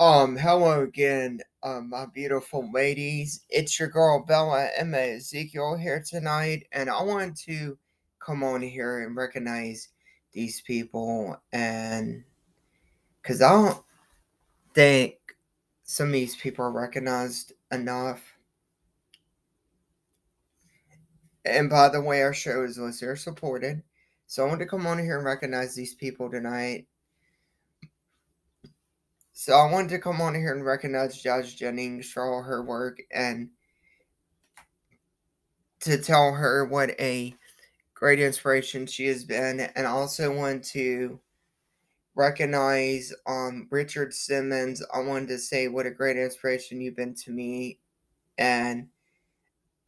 Um, hello again, um, my beautiful ladies. It's your girl Bella Emma Ezekiel here tonight, and I want to come on here and recognize these people, and because I don't think some of these people are recognized enough. And by the way, our show is listener supported, so I want to come on here and recognize these people tonight so I wanted to come on here and recognize Jazz Jennings for all her work and to tell her what a great inspiration she has been. And also want to recognize um Richard Simmons. I wanted to say what a great inspiration you've been to me and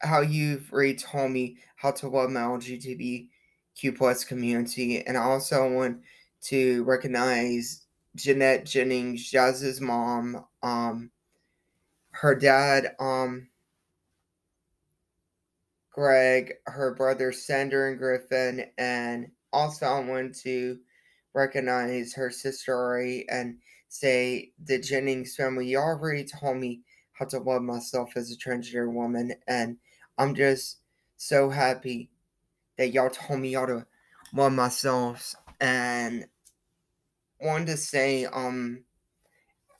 how you've really told me how to love my LGBTQ plus community. And I also want to recognize Jeanette Jennings, Jazz's mom, um, her dad, um, Greg, her brother Sander and Griffin, and also I want to recognize her sister Ari and say the Jennings family. Y'all already told me how to love myself as a transgender woman, and I'm just so happy that y'all told me y'all to love myself and wanted to say, um,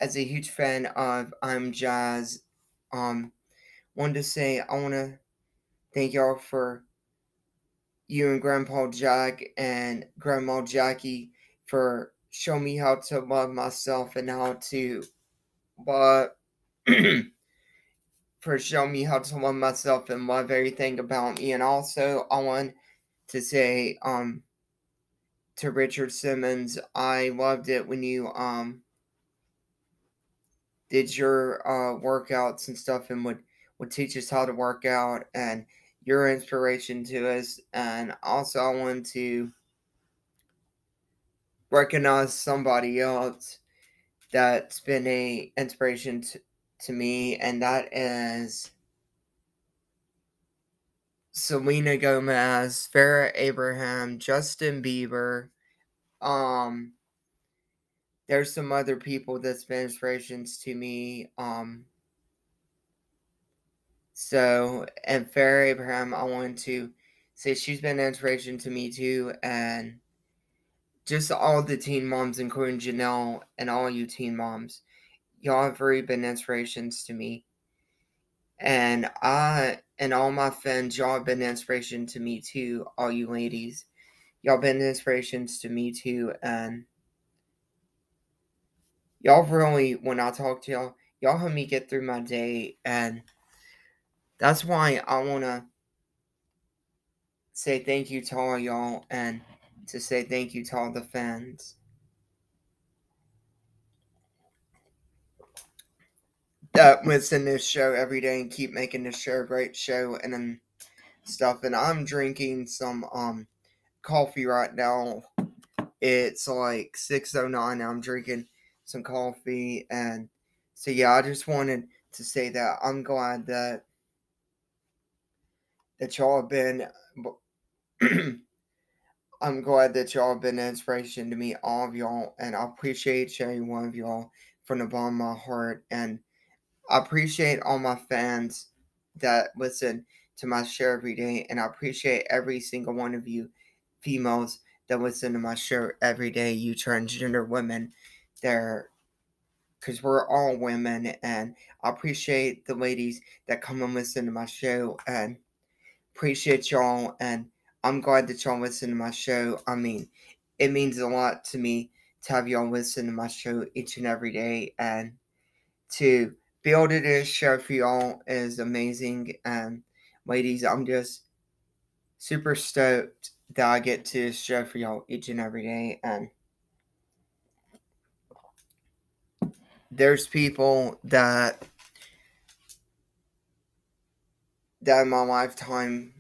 as a huge fan of I'm Jazz, um, wanted to say I want to thank y'all for you and Grandpa Jack and Grandma Jackie for showing me how to love myself and how to, but for showing me how to love myself and love everything about me. And also, I want to say, um, to Richard Simmons. I loved it when you um did your uh workouts and stuff and would would teach us how to work out and your inspiration to us and also I want to recognize somebody else that's been a inspiration to, to me and that is Selena Gomez, Farrah Abraham, Justin Bieber. Um, there's some other people that's been inspirations to me. Um, so and Farrah Abraham, I want to say she's been an inspiration to me too, and just all the teen moms, including Jenelle and all you teen moms, y'all have really been inspirations to me. And I and all my friends, y'all have been an inspiration to me too, all you ladies. Y'all been inspirations to me too, and y'all really, when I talk to y'all, y'all help me get through my day, and that's why I want to say thank you to all y'all, and to say thank you to all the fans. That listen this show every day and keep making this show a great show and then stuff. And I'm drinking some um coffee right now. It's like 609. I'm drinking some coffee and so yeah, I just wanted to say that I'm glad that that y'all have been I'm glad that y'all have been an inspiration to me, all of y'all, and I appreciate every one of y'all from the bottom of my heart and I appreciate all my fans that listen to my show every day, and I appreciate every single one of you females that listen to my show every day. You transgender women, there, because we're all women, and I appreciate the ladies that come and listen to my show, and appreciate y'all, and I'm glad that y'all listen to my show. I mean, it means a lot to me to have y'all listen to my show each and every day, and to building this show for y'all is amazing. And ladies, I'm just super stoked that I get to show for y'all each and every day. And there's people that that in my lifetime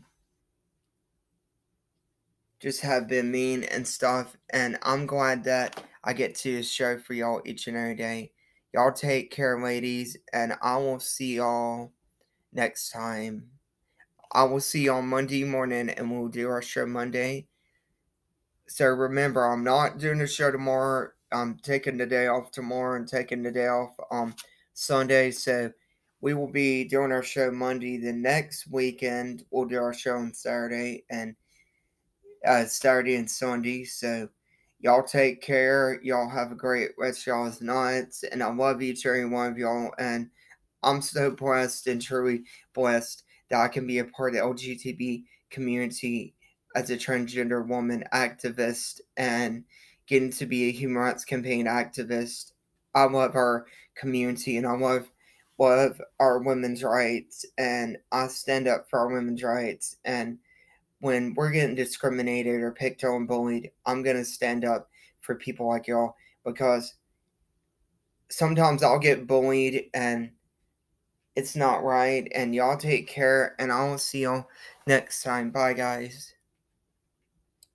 just have been mean and stuff. And I'm glad that I get to show for y'all each and every day. Y'all take care, ladies, and I will see y'all next time. I will see on Monday morning, and we'll do our show Monday. So remember, I'm not doing the show tomorrow. I'm taking the day off tomorrow and taking the day off um Sunday. So we will be doing our show Monday. The next weekend we'll do our show on Saturday and uh, Saturday and Sunday. So y'all take care. Y'all have a great rest of y'all's nights. And I love each and every one of y'all. And I'm so blessed and truly blessed that I can be a part of the LGBT community as a transgender woman activist and getting to be a human rights campaign activist. I love our community and I love love our women's rights and I stand up for our women's rights and when we're getting discriminated or picked on bullied, I'm gonna stand up for people like y'all because sometimes I'll get bullied and it's not right and y'all take care and I'll see y'all next time. Bye guys.